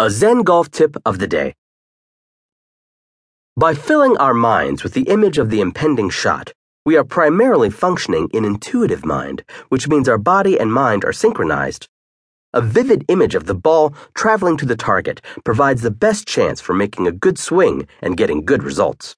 A Zen Golf Tip of the Day. By filling our minds with the image of the impending shot, we are primarily functioning in intuitive mind, which means our body and mind are synchronized. A vivid image of the ball traveling to the target provides the best chance for making a good swing and getting good results.